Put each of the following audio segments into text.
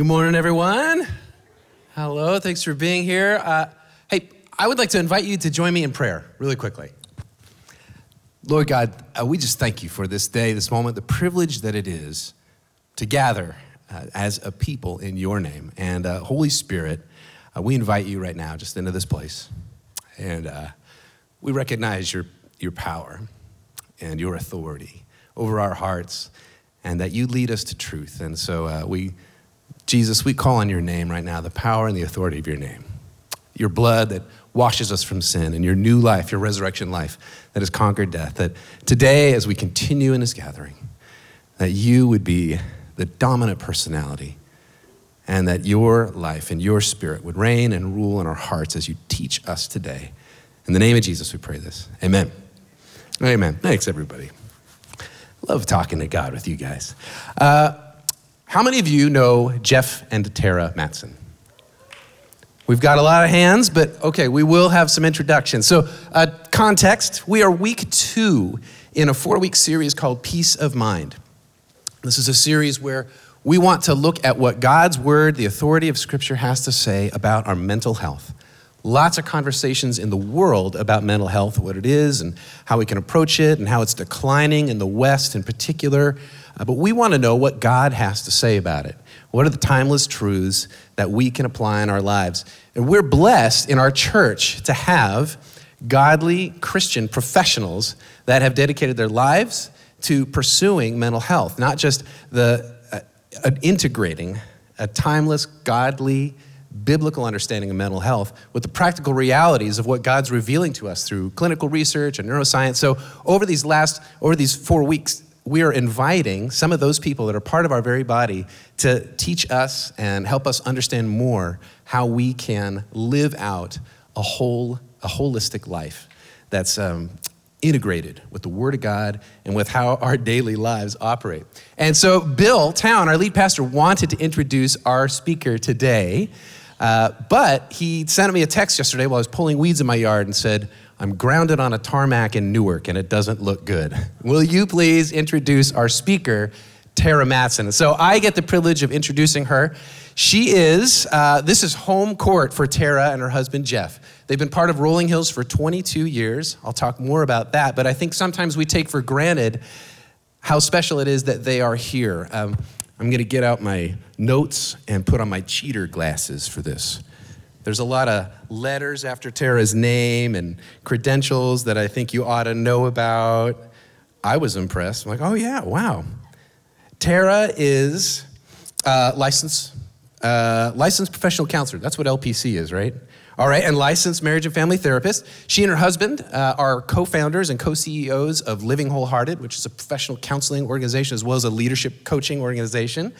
Good morning, everyone. Hello, thanks for being here. Uh, hey, I would like to invite you to join me in prayer really quickly. Lord God, uh, we just thank you for this day, this moment, the privilege that it is to gather uh, as a people in your name. And uh, Holy Spirit, uh, we invite you right now just into this place. And uh, we recognize your, your power and your authority over our hearts, and that you lead us to truth. And so we, Jesus, we call on your name right now, the power and the authority of your name. Your blood that washes us from sin, and your new life, your resurrection life that has conquered death. That today, as we continue in this gathering, that you would be the dominant personality, and that your life and your spirit would reign and rule in our hearts as you teach us today. In the name of Jesus, we pray this. Amen. Amen. Thanks, everybody. Love talking to God with you guys. Uh, how many of you know Jeff and Terra Mattson? We've got a lot of hands, but okay, we will have some introductions. So, uh, context we are week two in a four week series called Peace of Mind. This is a series where we want to look at what God's Word, the authority of Scripture, has to say about our mental health. Lots of conversations in the world about mental health, what it is, and how we can approach it, and how it's declining in the West in particular. Uh, but we want to know what God has to say about it. What are the timeless truths that we can apply in our lives? And we're blessed in our church to have godly Christian professionals that have dedicated their lives to pursuing mental health, not just the uh, uh, integrating a timeless, godly, biblical understanding of mental health with the practical realities of what God's revealing to us through clinical research and neuroscience. So over these last, over these four weeks, we are inviting some of those people that are part of our very body to teach us and help us understand more how we can live out a whole, a holistic life that's um, integrated with the Word of God and with how our daily lives operate. And so, Bill Town, our lead pastor, wanted to introduce our speaker today, uh, but he sent me a text yesterday while I was pulling weeds in my yard and said, I'm grounded on a tarmac in Newark and it doesn't look good. Will you please introduce our speaker, Terra Mattson? So I get the privilege of introducing her. She is, uh, this is home court for Terra and her husband, Jeff. They've been part of Rolling Hills for 22 years. I'll talk more about that, but I think sometimes we take for granted how special it is that they are here. Um, I'm going to get out my notes and put on my cheater glasses for this. There's a lot of letters after Terra's name and credentials that I think you ought to know about. I was impressed. I'm like, oh, yeah, wow. Terra is uh, licensed, uh, licensed professional counselor. That's what LPC is, right? All right, and licensed marriage and family therapist. She and her husband uh, are co founders and co CEOs of Living Wholehearted, which is a professional counseling organization as well as a leadership coaching organization.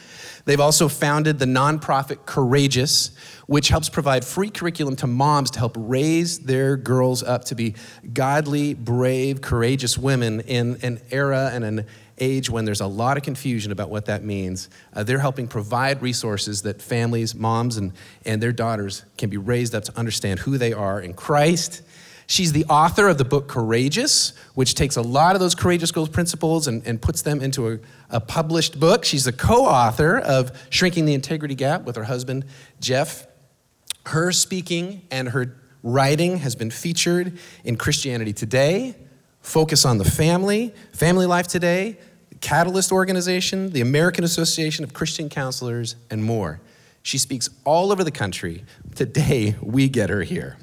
They've also founded the nonprofit Courageous, which helps provide free curriculum to moms to help raise their girls up to be godly, brave, courageous women in an era and an age when there's a lot of confusion about what that means. Uh, they're helping provide resources that families, moms, and, and their daughters can be raised up to understand who they are in Christ. She's the author of the book Courageous, which takes a lot of those courageous girls principles and, and puts them into a, a published book. She's the co author of Shrinking the Integrity Gap with her husband, Jeff. Her speaking and her writing has been featured in Christianity Today, Focus on the Family, Family Life Today, Catalyst Organization, the American Association of Christian Counselors, and more. She speaks all over the country. Today, we get her here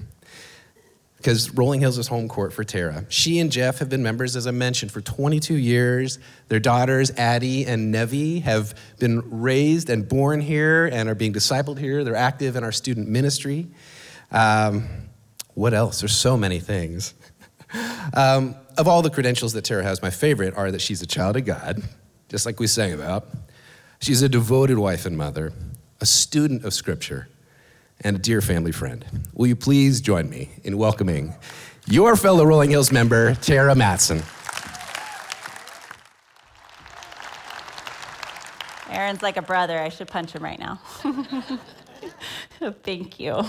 because Rolling Hills is home court for Terra. She and Jeff have been members, as I mentioned, for 22 years. Their daughters, Addie and Nevi, have been raised and born here and are being discipled here. They're active in our student ministry. Um, what else? There's so many things. Um, of all the credentials that Terra has, my favorite are that she's a child of God, just like we sang about. She's a devoted wife and mother, a student of Scripture, and a dear family friend. Will you please join me in welcoming your fellow Rolling Hills member, Terra Mattson? Aaron's like a brother. I should punch him right now. Thank you.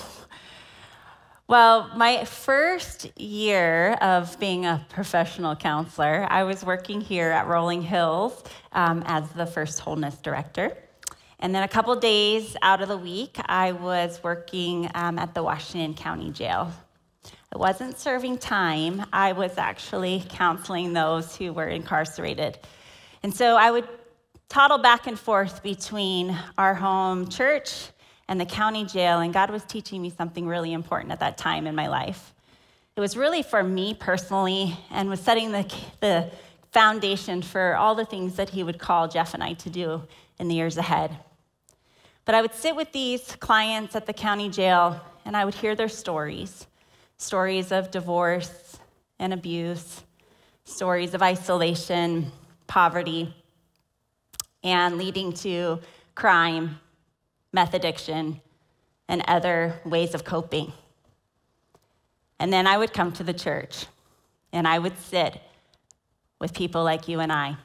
Well, my first year of being a professional counselor, I was working here at Rolling Hills um, as the first wholeness director. And then a couple days out of the week, I was working um, at the Washington County Jail. I wasn't serving time, I was actually counseling those who were incarcerated. And so I would toddle back and forth between our home church and the county jail, and God was teaching me something really important at that time in my life. It was really for me personally and was setting the, the foundation for all the things that He would call Jeff and I to do in the years ahead. But I would sit with these clients at the county jail and I would hear their stories stories of divorce and abuse, stories of isolation, poverty, and leading to crime, meth addiction, and other ways of coping. And then I would come to the church and I would sit with people like you and I.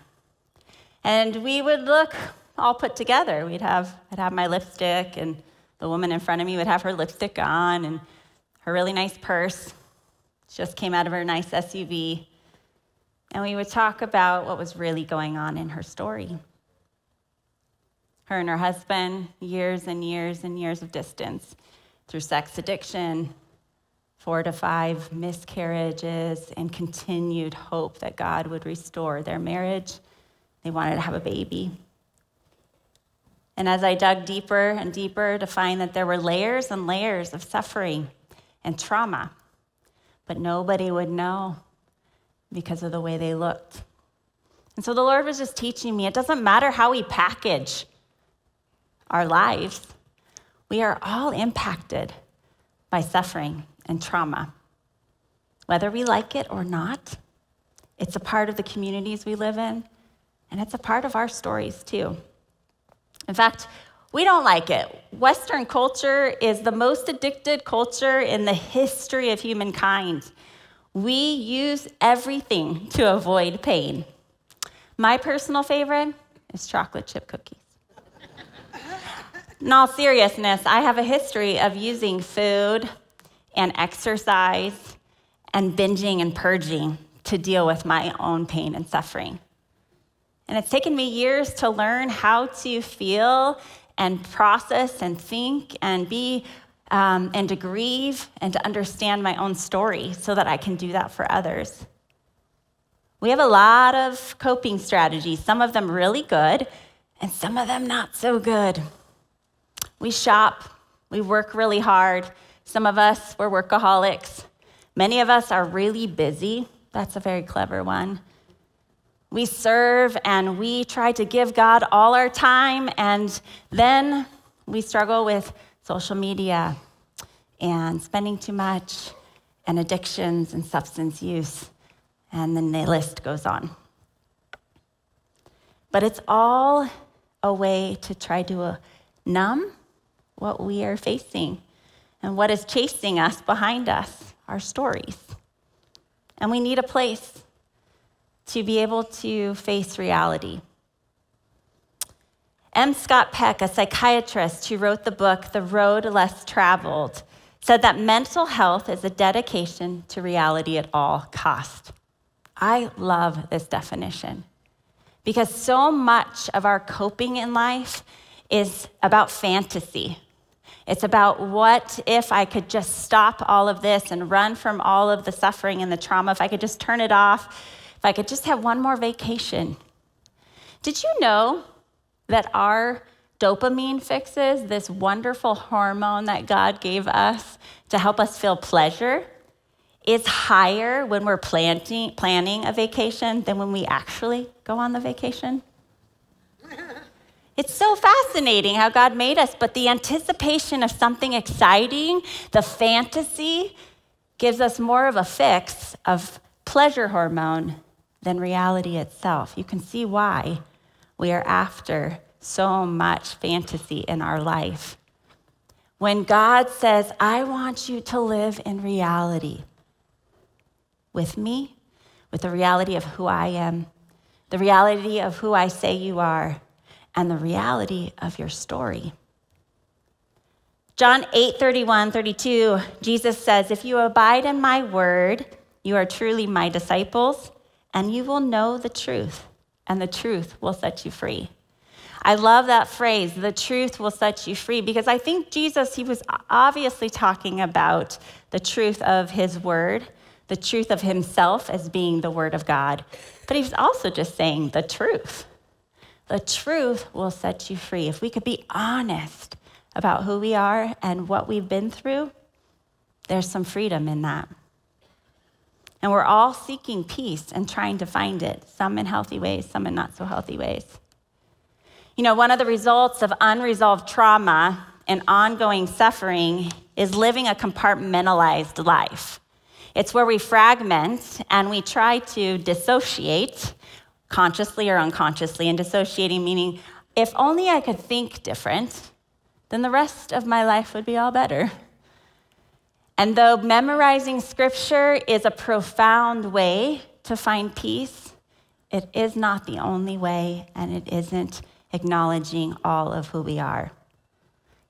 And we would look all put together. We'd have, I'd have my lipstick, and the woman in front of me would have her lipstick on and her really nice purse. Just came out of her nice SUV. And we would talk about what was really going on in her story. Her and her husband, years and years and years of distance through sex addiction, four to five miscarriages, and continued hope that God would restore their marriage. They wanted to have a baby. And as I dug deeper and deeper to find that there were layers and layers of suffering and trauma, but nobody would know because of the way they looked. And so the Lord was just teaching me it doesn't matter how we package our lives, we are all impacted by suffering and trauma. Whether we like it or not, it's a part of the communities we live in, and it's a part of our stories too. In fact, we don't like it. Western culture is the most addicted culture in the history of humankind. We use everything to avoid pain. My personal favorite is chocolate chip cookies. In all seriousness, I have a history of using food and exercise and binging and purging to deal with my own pain and suffering. And it's taken me years to learn how to feel and process and think and be um, and to grieve and to understand my own story so that I can do that for others. We have a lot of coping strategies, some of them really good, and some of them not so good. We shop, we work really hard. Some of us, we're workaholics. Many of us are really busy. That's a very clever one. We serve and we try to give God all our time, and then we struggle with social media and spending too much and addictions and substance use, and then the list goes on. But it's all a way to try to uh, numb what we are facing and what is chasing us behind us, our stories. And we need a place to be able to face reality. M. Scott Peck, a psychiatrist who wrote the book The Road Less Traveled, said that mental health is a dedication to reality at all cost. I love this definition because so much of our coping in life is about fantasy. It's about what if I could just stop all of this and run from all of the suffering and the trauma, if I could just turn it off if I could just have one more vacation. Did you know that our dopamine fixes, this wonderful hormone that God gave us to help us feel pleasure, is higher when we're planting, planning a vacation than when we actually go on the vacation? It's so fascinating how God made us, but the anticipation of something exciting, the fantasy, gives us more of a fix of pleasure hormone than reality itself. You can see why we are after so much fantasy in our life. When God says, I want you to live in reality with me, with the reality of who I am, the reality of who I say you are, and the reality of your story. John 8, 31, 32, Jesus says, If you abide in my word, you are truly my disciples and you will know the truth, and the truth will set you free. I love that phrase, the truth will set you free, because I think Jesus, he was obviously talking about the truth of his word, the truth of himself as being the word of God. But he was also just saying the truth. The truth will set you free. If we could be honest about who we are and what we've been through, there's some freedom in that. And we're all seeking peace and trying to find it, some in healthy ways, some in not so healthy ways. You know, one of the results of unresolved trauma and ongoing suffering is living a compartmentalized life. It's where we fragment and we try to dissociate consciously or unconsciously. And dissociating meaning, if only I could think different, then the rest of my life would be all better. And though memorizing scripture is a profound way to find peace, it is not the only way, and it isn't acknowledging all of who we are.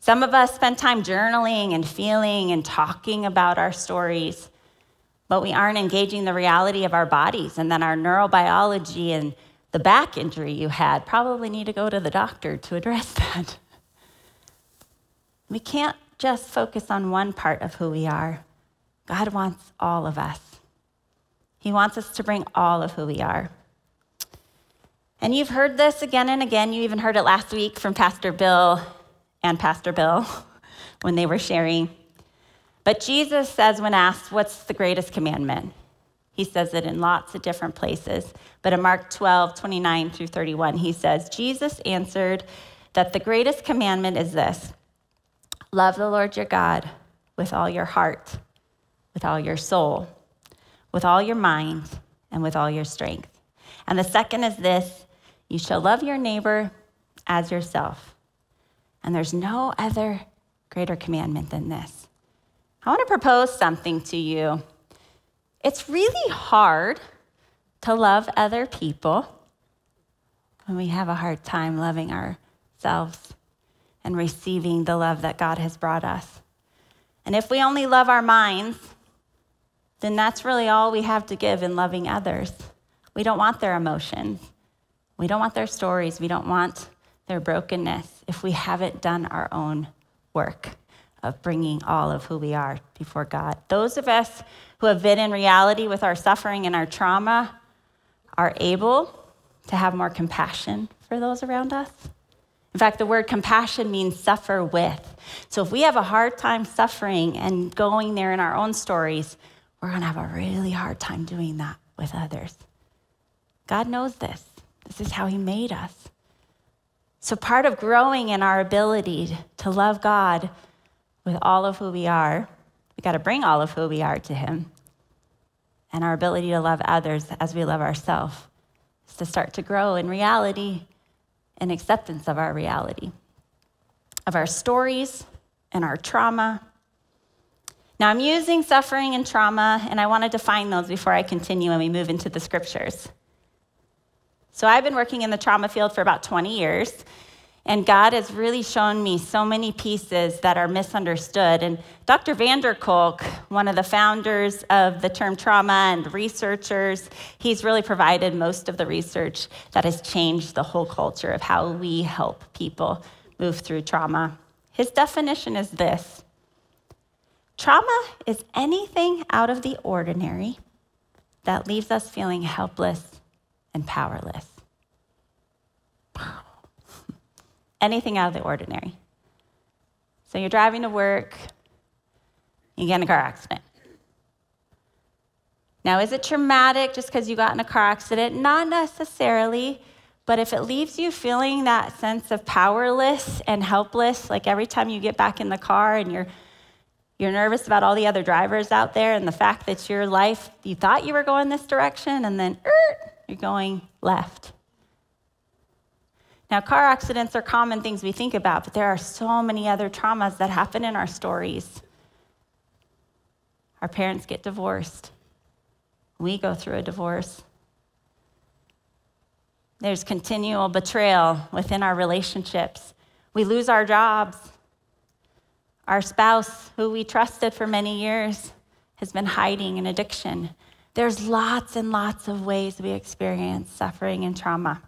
Some of us spend time journaling and feeling and talking about our stories but we aren't engaging the reality of our bodies and then our neurobiology and the back injury you had. Probably need to go to the doctor to address that. We can't just focus on one part of who we are. God wants all of us. He wants us to bring all of who we are. And you've heard this again and again. You even heard it last week from Pastor Bill and Pastor Bill when they were sharing. But Jesus says, when asked, What's the greatest commandment? He says it in lots of different places. But in Mark 12, 29 through 31, he says, Jesus answered that the greatest commandment is this love the Lord your God with all your heart, with all your soul, with all your mind, and with all your strength. And the second is this you shall love your neighbor as yourself. And there's no other greater commandment than this. I want to propose something to you. It's really hard to love other people when we have a hard time loving ourselves and receiving the love that God has brought us. And if we only love our minds, then that's really all we have to give in loving others. We don't want their emotions. We don't want their stories. We don't want their brokenness if we haven't done our own work of bringing all of who we are before God. Those of us who have been in reality with our suffering and our trauma are able to have more compassion for those around us. In fact, the word compassion means suffer with. So if we have a hard time suffering and going there in our own stories, we're going to have a really hard time doing that with others. God knows this. This is how He made us. So, part of growing in our ability to love God with all of who we are. We got to bring all of who we are to Him. And our ability to love others as we love ourselves is to start to grow in reality and acceptance of our reality, of our stories and our trauma. Now, I'm using suffering and trauma, and I want to define those before I continue and we move into the scriptures. So, I've been working in the trauma field for about 20 years, and God has really shown me so many pieces that are misunderstood. And Dr. van der Kolk, one of the founders of the term trauma and researchers, he's really provided most of the research that has changed the whole culture of how we help people move through trauma. His definition is this trauma is anything out of the ordinary that leaves us feeling helpless and powerless anything out of the ordinary. So you're driving to work, you get in a car accident. Now, is it traumatic just because you got in a car accident? Not necessarily, but if it leaves you feeling that sense of powerless and helpless, like every time you get back in the car and you're you're nervous about all the other drivers out there and the fact that your life, you thought you were going this direction and then er, you're going left. Now, car accidents are common things we think about, but there are so many other traumas that happen in our stories. Our parents get divorced, we go through a divorce. There's continual betrayal within our relationships. We lose our jobs. Our spouse, who we trusted for many years, has been hiding in addiction. There's lots and lots of ways we experience suffering and trauma.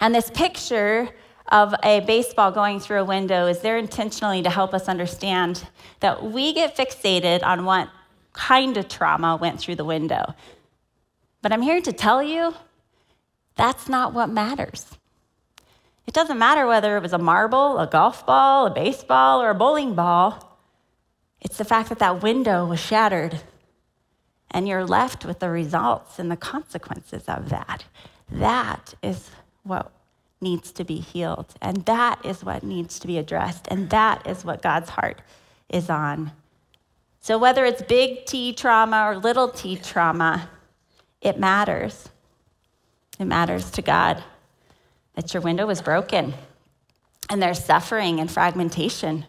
And this picture of a baseball going through a window is there intentionally to help us understand that we get fixated on what kind of trauma went through the window. But I'm here to tell you that's not what matters. It doesn't matter whether it was a marble, a golf ball, a baseball, or a bowling ball. It's the fact that that window was shattered and you're left with the results and the consequences of that. That is what needs to be healed, and that is what needs to be addressed, and that is what God's heart is on. So, whether it's big T trauma or little t trauma, it matters. It matters to God that your window was broken and there's suffering and fragmentation.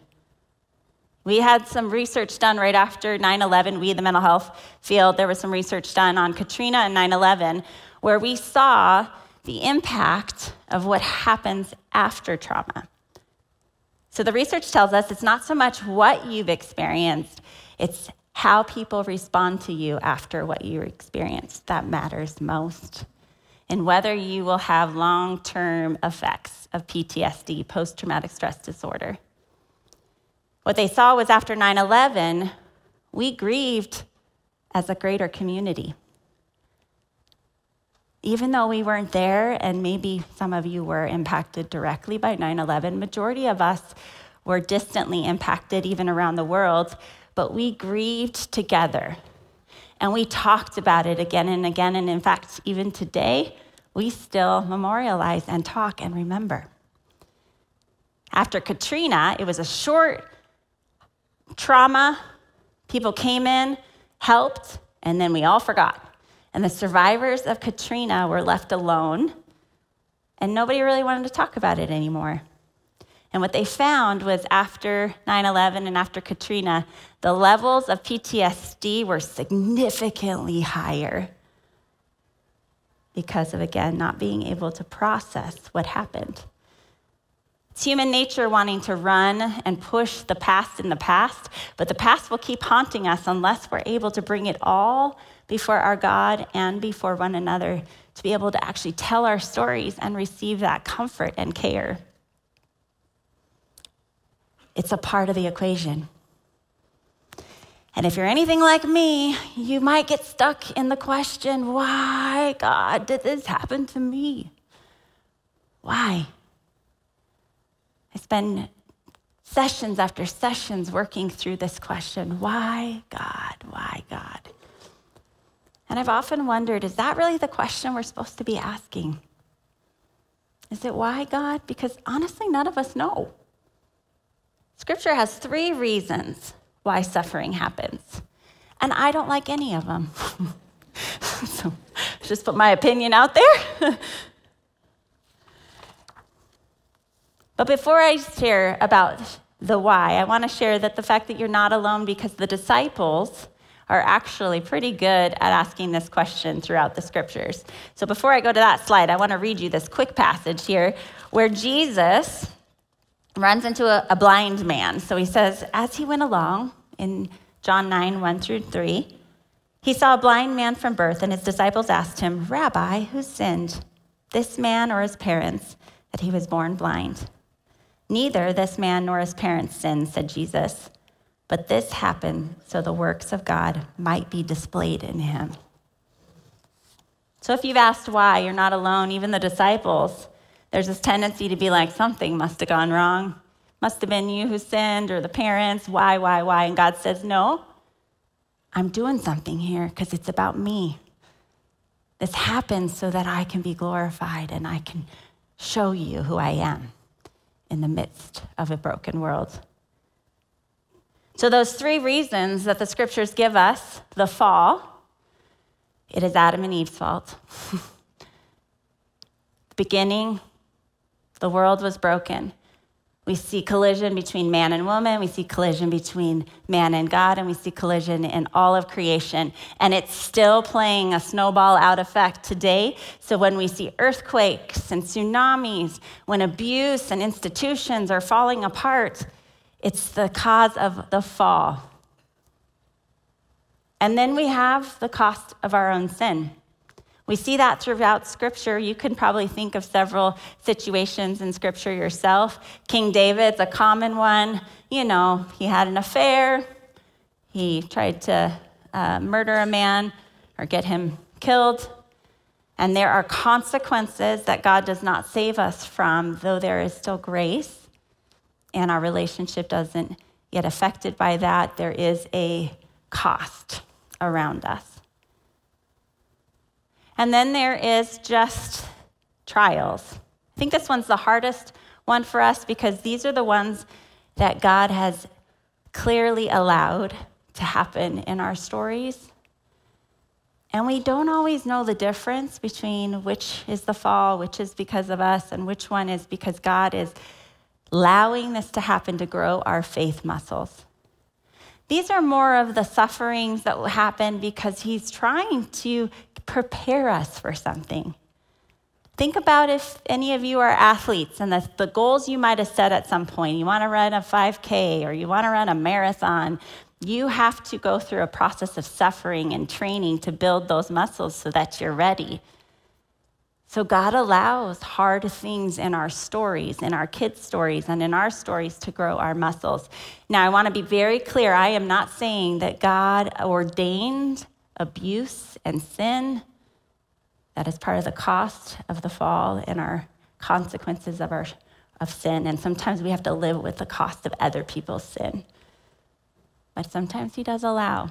We had some research done right after 9 11. We, the mental health field, there was some research done on Katrina and 9 11 where we saw the impact of what happens after trauma. So the research tells us it's not so much what you've experienced, it's how people respond to you after what you experienced that matters most. And whether you will have long term effects of PTSD, post traumatic stress disorder. What they saw was after 9 11, we grieved as a greater community. Even though we weren't there, and maybe some of you were impacted directly by 9 11, majority of us were distantly impacted, even around the world, but we grieved together. And we talked about it again and again. And in fact, even today, we still memorialize and talk and remember. After Katrina, it was a short trauma. People came in, helped, and then we all forgot. And the survivors of Katrina were left alone, and nobody really wanted to talk about it anymore. And what they found was after 9 11 and after Katrina, the levels of PTSD were significantly higher because of, again, not being able to process what happened. It's human nature wanting to run and push the past in the past, but the past will keep haunting us unless we're able to bring it all before our God and before one another to be able to actually tell our stories and receive that comfort and care. It's a part of the equation. And if you're anything like me, you might get stuck in the question why, God, did this happen to me? Why? I spend sessions after sessions working through this question why, God? Why, God? And I've often wondered is that really the question we're supposed to be asking? Is it why, God? Because honestly, none of us know. Scripture has three reasons why suffering happens, and I don't like any of them. so just put my opinion out there. but before I share about the why, I want to share that the fact that you're not alone because the disciples are actually pretty good at asking this question throughout the scriptures. So before I go to that slide, I want to read you this quick passage here where Jesus runs into a, a blind man. So he says, as he went along in John 9, 1 through 3, he saw a blind man from birth, and his disciples asked him, Rabbi, who sinned, this man or his parents, that he was born blind? Neither this man nor his parents sinned, said Jesus. But this happened so the works of God might be displayed in him. So if you've asked why, you're not alone. Even the disciples, there's this tendency to be like, something must have gone wrong. Must have been you who sinned or the parents. Why, why, why? And God says, no, I'm doing something here because it's about me. This happens so that I can be glorified and I can show you who I am in the midst of a broken world. So, those three reasons that the scriptures give us the fall, it is Adam and Eve's fault. The beginning, the world was broken. We see collision between man and woman. We see collision between man and God, and we see collision in all of creation. And it's still playing a snowball out effect today. So when we see earthquakes and tsunamis, when abuse and institutions are falling apart, it's the cause of the fall. And then we have the cost of our own sin. We see that throughout Scripture. You can probably think of several situations in Scripture yourself. King David's a common one. You know, he had an affair, he tried to uh, murder a man or get him killed. And there are consequences that God does not save us from, though there is still grace, and our relationship doesn't get affected by that. There is a cost around us. And then there is just trials. I think this one's the hardest one for us because these are the ones that God has clearly allowed to happen in our stories. And we don't always know the difference between which is the fall, which is because of us, and which one is because God is allowing this to happen to grow our faith muscles. These are more of the sufferings that will happen because He's trying to prepare us for something. Think about if any of you are athletes and the, the goals you might have set at some point. You want to run a 5K or you want to run a marathon. You have to go through a process of suffering and training to build those muscles so that you're ready. So, God allows hard things in our stories, in our kids' stories, and in our stories to grow our muscles. Now, I want to be very clear. I am not saying that God ordained abuse and sin. That is part of the cost of the fall and our consequences of our of sin. And sometimes we have to live with the cost of other people's sin. But sometimes he does allow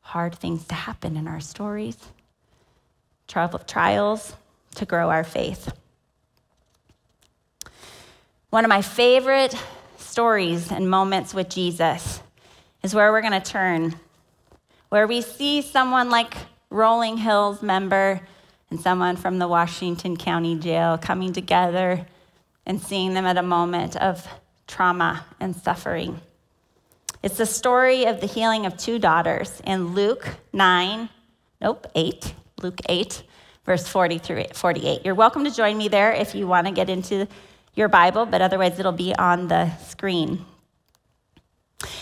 hard things to happen in our stories, trials to grow our faith. One of my favorite stories and moments with Jesus is where we're going to turn where we see someone like Rolling Hills member and someone from the Washington County Jail coming together and seeing them at a moment of trauma and suffering. It's the story of the healing of two daughters in Luke 9, nope, 8, Luke 8, verse 40 through 48. You're welcome to join me there if you want to get into your Bible, but otherwise it'll be on the screen.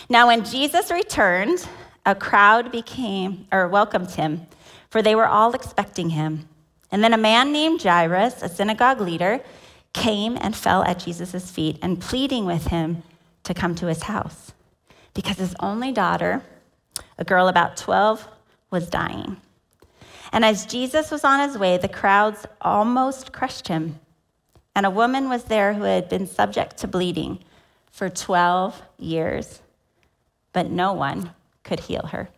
Now, when Jesus returned, a crowd became or welcomed him, for they were all expecting him. And then a man named Jairus, a synagogue leader, came and fell at Jesus' feet and pleading with him to come to his house because his only daughter, a girl about 12, was dying. And as Jesus was on his way, the crowds almost crushed him. And a woman was there who had been subject to bleeding for 12 years, but no one could heal her.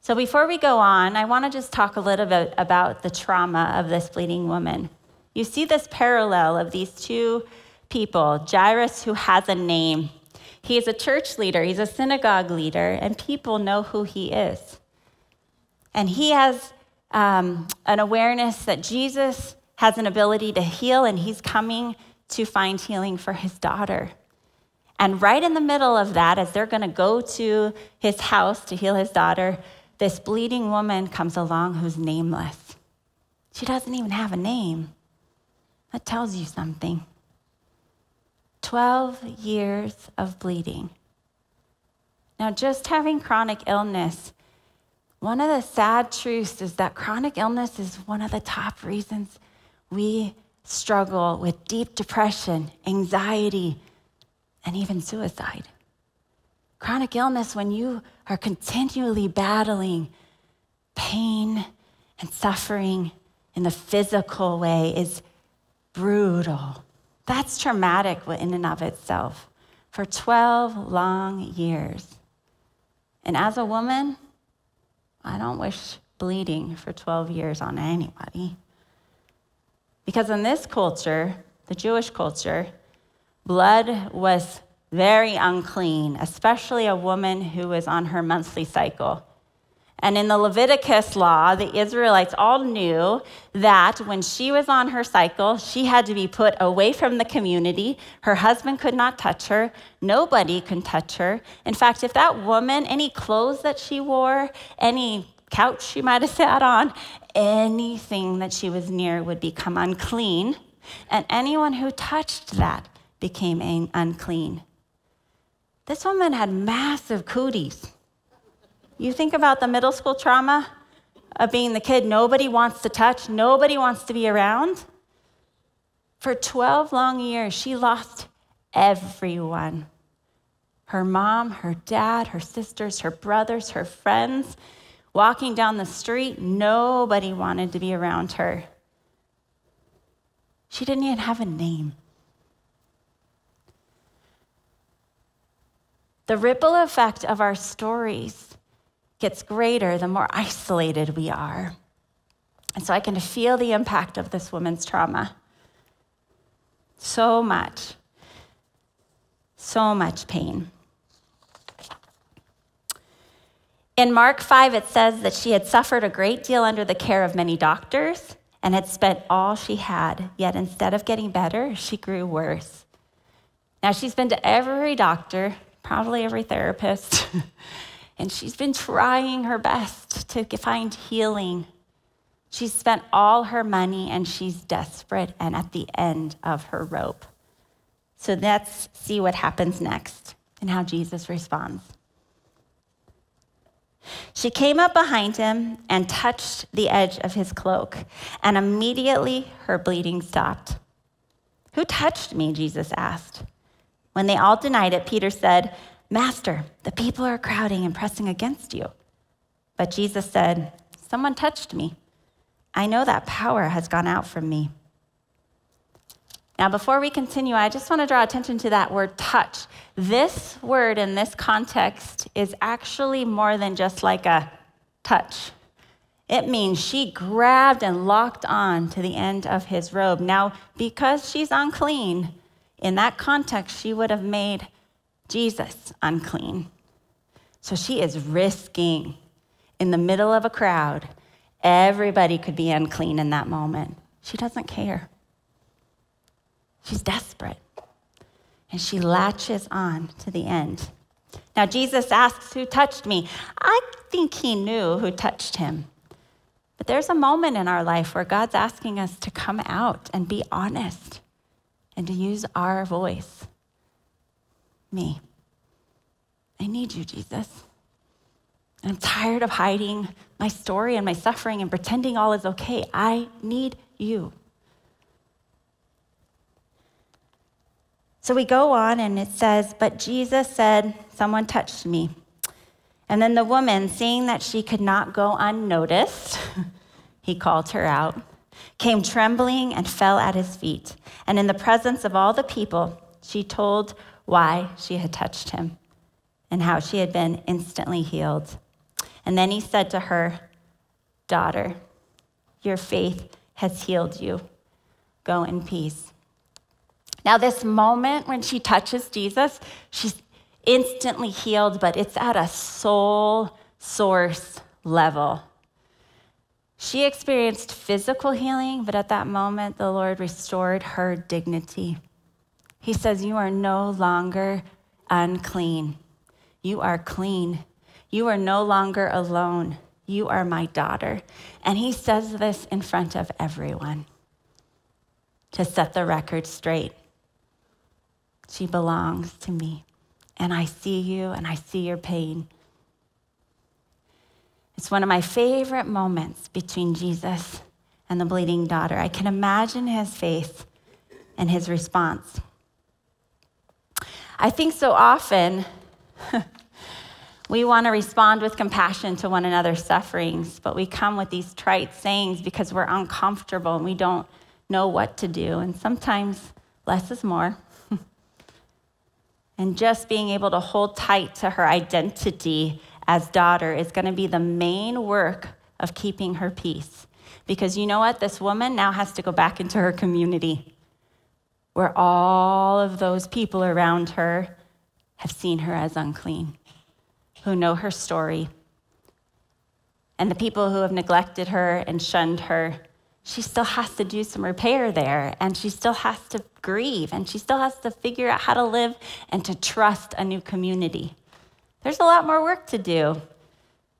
So, before we go on, I want to just talk a little bit about the trauma of this bleeding woman. You see this parallel of these two people Jairus, who has a name. He is a church leader, he's a synagogue leader, and people know who he is. And he has um, an awareness that Jesus has an ability to heal, and he's coming to find healing for his daughter. And right in the middle of that, as they're going to go to his house to heal his daughter, this bleeding woman comes along who's nameless. She doesn't even have a name. That tells you something. 12 years of bleeding. Now, just having chronic illness, one of the sad truths is that chronic illness is one of the top reasons we struggle with deep depression, anxiety, and even suicide. Chronic illness, when you are continually battling pain and suffering in the physical way, is brutal. That's traumatic in and of itself for 12 long years. And as a woman, I don't wish bleeding for 12 years on anybody. Because in this culture, the Jewish culture, Blood was very unclean, especially a woman who was on her monthly cycle. And in the Leviticus law, the Israelites all knew that when she was on her cycle, she had to be put away from the community. Her husband could not touch her. Nobody could touch her. In fact, if that woman, any clothes that she wore, any couch she might have sat on, anything that she was near would become unclean. And anyone who touched that became unclean. This woman had massive cooties. You think about the middle school trauma, of being the kid nobody wants to touch, nobody wants to be around. For 12 long years, she lost everyone her mom, her dad, her sisters, her brothers, her friends. Walking down the street, nobody wanted to be around her. She didn't even have a name. The ripple effect of our stories gets greater the more isolated we are. And so I can feel the impact of this woman's trauma. So much. So much pain. In Mark 5, it says that she had suffered a great deal under the care of many doctors and had spent all she had, yet instead of getting better, she grew worse. Now, she's been to every doctor, probably every therapist, and she's been trying her best to find healing. She's spent all her money and she's desperate and at the end of her rope. So let's see what happens next and how Jesus responds. She came up behind him and touched the edge of his cloak, and immediately her bleeding stopped. Who touched me? Jesus asked. When they all denied it, Peter said, Master, the people are crowding and pressing against you. But Jesus said, Someone touched me. I know that power has gone out from me. Now, before we continue, I just want to draw attention to that word touch. This word in this context is actually more than just like a touch. It means she grabbed and locked on to the end of his robe. Now, because she's unclean, in that context, she would have made Jesus unclean. So she is risking in the middle of a crowd. Everybody could be unclean in that moment. She doesn't care. She's desperate. And she latches on to the end. Now, Jesus asks, Who touched me? I think he knew who touched him. But there's a moment in our life where God's asking us to come out and be honest and to use our voice. Me. I need you, Jesus. I'm tired of hiding my story and my suffering and pretending all is okay. I need you. So we go on and it says, But Jesus said, Someone touched me. And then the woman, seeing that she could not go unnoticed, he called her out, came trembling and fell at his feet. And in the presence of all the people, she told why she had touched him and how she had been instantly healed. And then he said to her, Daughter, your faith has healed you. Go in peace. Now, this moment when she touches Jesus, she's instantly healed, but it's at a soul source level. She experienced physical healing, but at that moment, the Lord restored her dignity. He says, You are no longer unclean. You are clean. You are no longer alone. You are my daughter. And he says this in front of everyone to set the record straight. She belongs to me. And I see you and I see your pain. It's one of my favorite moments between Jesus and the bleeding daughter. I can imagine his face and his response. I think so often we want to respond with compassion to one another's sufferings, but we come with these trite sayings because we're uncomfortable and we don't know what to do. And sometimes less is more and just being able to hold tight to her identity as daughter is going to be the main work of keeping her peace. Because you know what? This woman now has to go back into her community where all of those people around her have seen her as unclean, who know her story. And the people who have neglected her and shunned her she still has to do some repair there and she still has to grieve and she still has to figure out how to live and to trust a new community. There's a lot more work to do.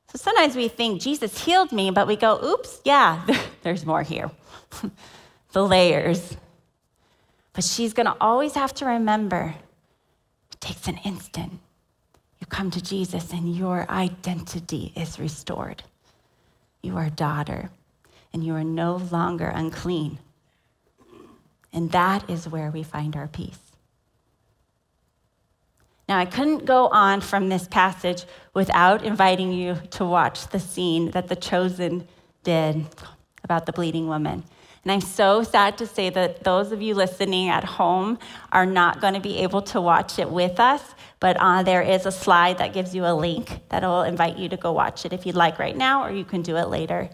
So sometimes we think Jesus healed me, but we go, oops, yeah, there's more here. the layers. But she's going to always have to remember it takes an instant. You come to Jesus and your identity is restored. You are daughter, and you are no longer unclean. And that is where we find our peace. Now, I couldn't go on from this passage without inviting you to watch the scene that the chosen did about the bleeding woman. And I'm so sad to say that those of you listening at home are not going to be able to watch it with us, but uh, there is a slide that gives you a link that will invite you to go watch it if you'd like right now, or you can do it later.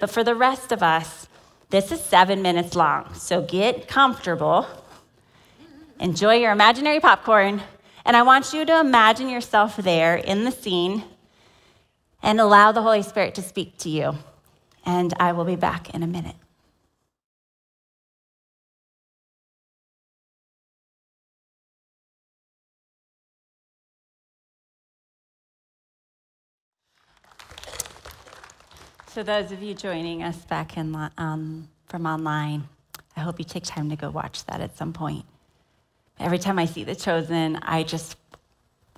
But for the rest of us, this is seven minutes long, so get comfortable, enjoy your imaginary popcorn, and I want you to imagine yourself there in the scene and allow the Holy Spirit to speak to you. And I will be back in a minute. So, those of you joining us back in, um, from online, I hope you take time to go watch that at some point. Every time I see The Chosen, I just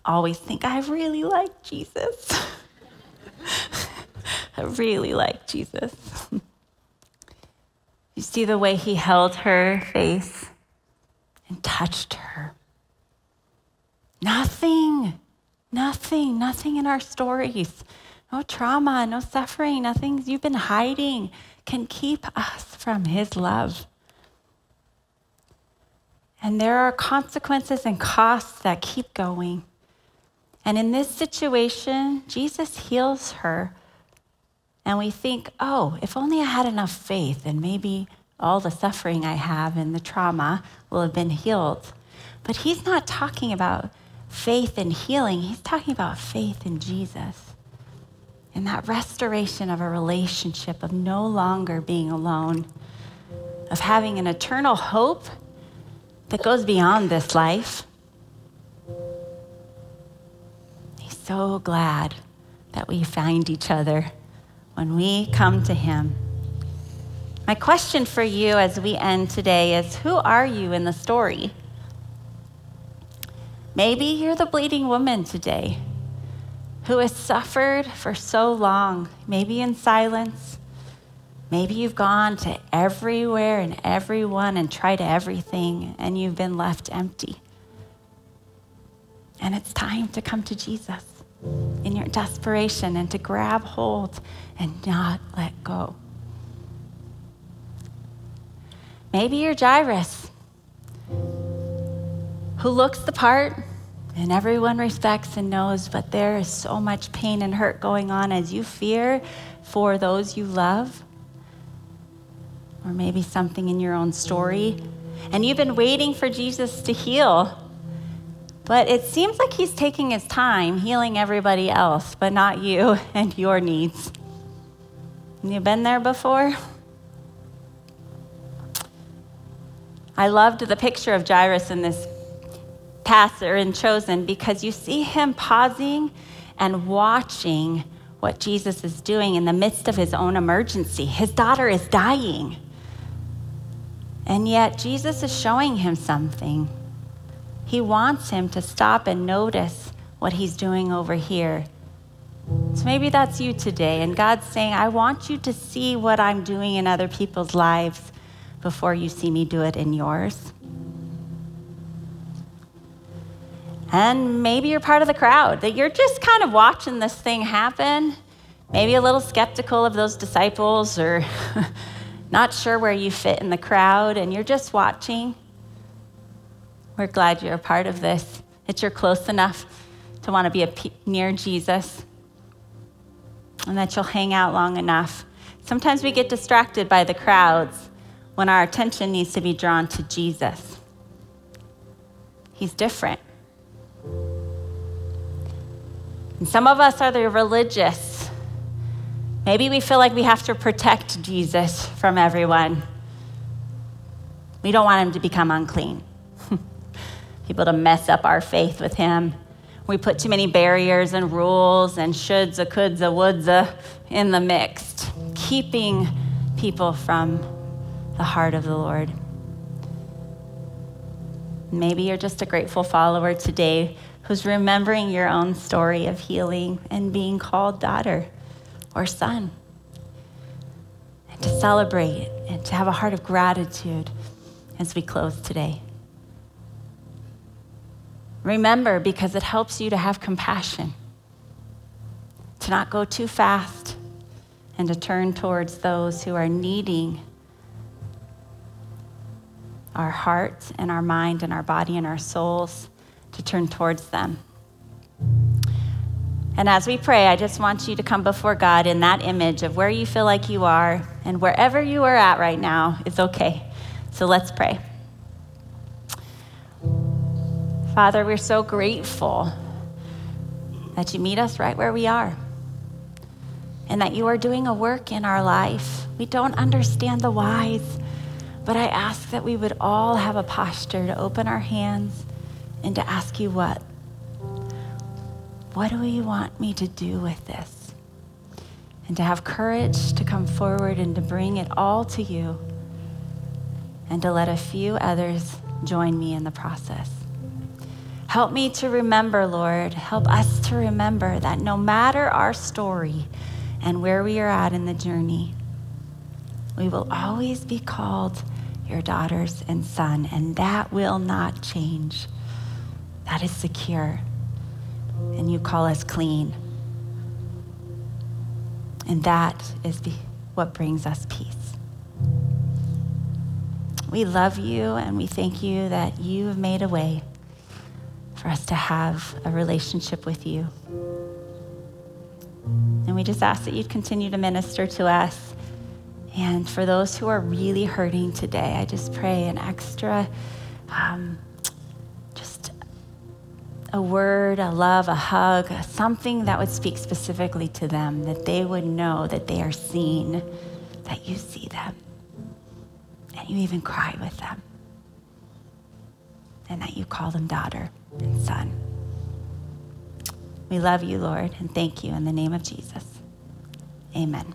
always think, I really like Jesus. I really like Jesus. you see the way he held her face and touched her. Nothing, nothing, nothing in our stories, no trauma, no suffering, nothing you've been hiding can keep us from his love. And there are consequences and costs that keep going. And in this situation, Jesus heals her. And we think, oh, if only I had enough faith, and maybe all the suffering I have and the trauma will have been healed. But he's not talking about faith and healing, he's talking about faith in Jesus. And that restoration of a relationship, of no longer being alone, of having an eternal hope that goes beyond this life. He's so glad that we find each other when we come to Him. My question for you as we end today is Who are you in the story? Maybe you're the bleeding woman today who has suffered for so long, maybe in silence, Maybe you've gone to everywhere and everyone and tried everything and you've been left empty. And it's time to come to Jesus in your desperation and to grab hold and not let go. Maybe you're Jairus, who looks the part and everyone respects and knows, but there is so much pain and hurt going on as you fear for those you love or maybe something in your own story, and you've been waiting for Jesus to heal. But it seems like he's taking his time healing everybody else, but not you and your needs. you've been there before? I loved the picture of Jairus in this pastor in Chosen because you see him pausing and watching what Jesus is doing in the midst of his own emergency. His daughter is dying. And yet, Jesus is showing him something. He wants him to stop and notice what he's doing over here. So maybe that's you today. And God's saying, I want you to see what I'm doing in other people's lives before you see me do it in yours. And maybe you're part of the crowd, that you're just kind of watching this thing happen, maybe a little skeptical of those disciples or not sure where you fit in the crowd, and you're just watching, we're glad you're a part of this, that you're close enough to want to be pe- near Jesus, and that you'll hang out long enough. Sometimes we get distracted by the crowds when our attention needs to be drawn to Jesus. He's different. And some of us are the religious Maybe we feel like we have to protect Jesus from everyone. We don't want him to become unclean, people to mess up our faith with him. We put too many barriers and rules and shoulds, a coulds, a woulds in the mix, keeping people from the heart of the Lord. Maybe you're just a grateful follower today who's remembering your own story of healing and being called daughter or son. And to celebrate and to have a heart of gratitude as we close today. Remember, because it helps you to have compassion, to not go too fast, and to turn towards those who are needing our heart and our mind and our body and our souls, to turn towards them. And as we pray, I just want you to come before God in that image of where you feel like you are, and wherever you are at right now is okay. So let's pray. Father, we're so grateful that you meet us right where we are and that you are doing a work in our life. We don't understand the whys, but I ask that we would all have a posture to open our hands and to ask you what? What do you want me to do with this? And to have courage to come forward and to bring it all to you and to let a few others join me in the process. Help me to remember, Lord. Help us to remember that no matter our story and where we are at in the journey, we will always be called your daughters and son, and that will not change. That is secure. And you call us clean. And that is what brings us peace. We love you and we thank you that you have made a way for us to have a relationship with you. And we just ask that you'd continue to minister to us. And for those who are really hurting today, I just pray an extra, um, just a word, a love, a hug, something that would speak specifically to them, that they would know that they are seen, that you see them, and you even cry with them, and that you call them daughter and Son. We love you, Lord, and thank you in the name of Jesus. Amen.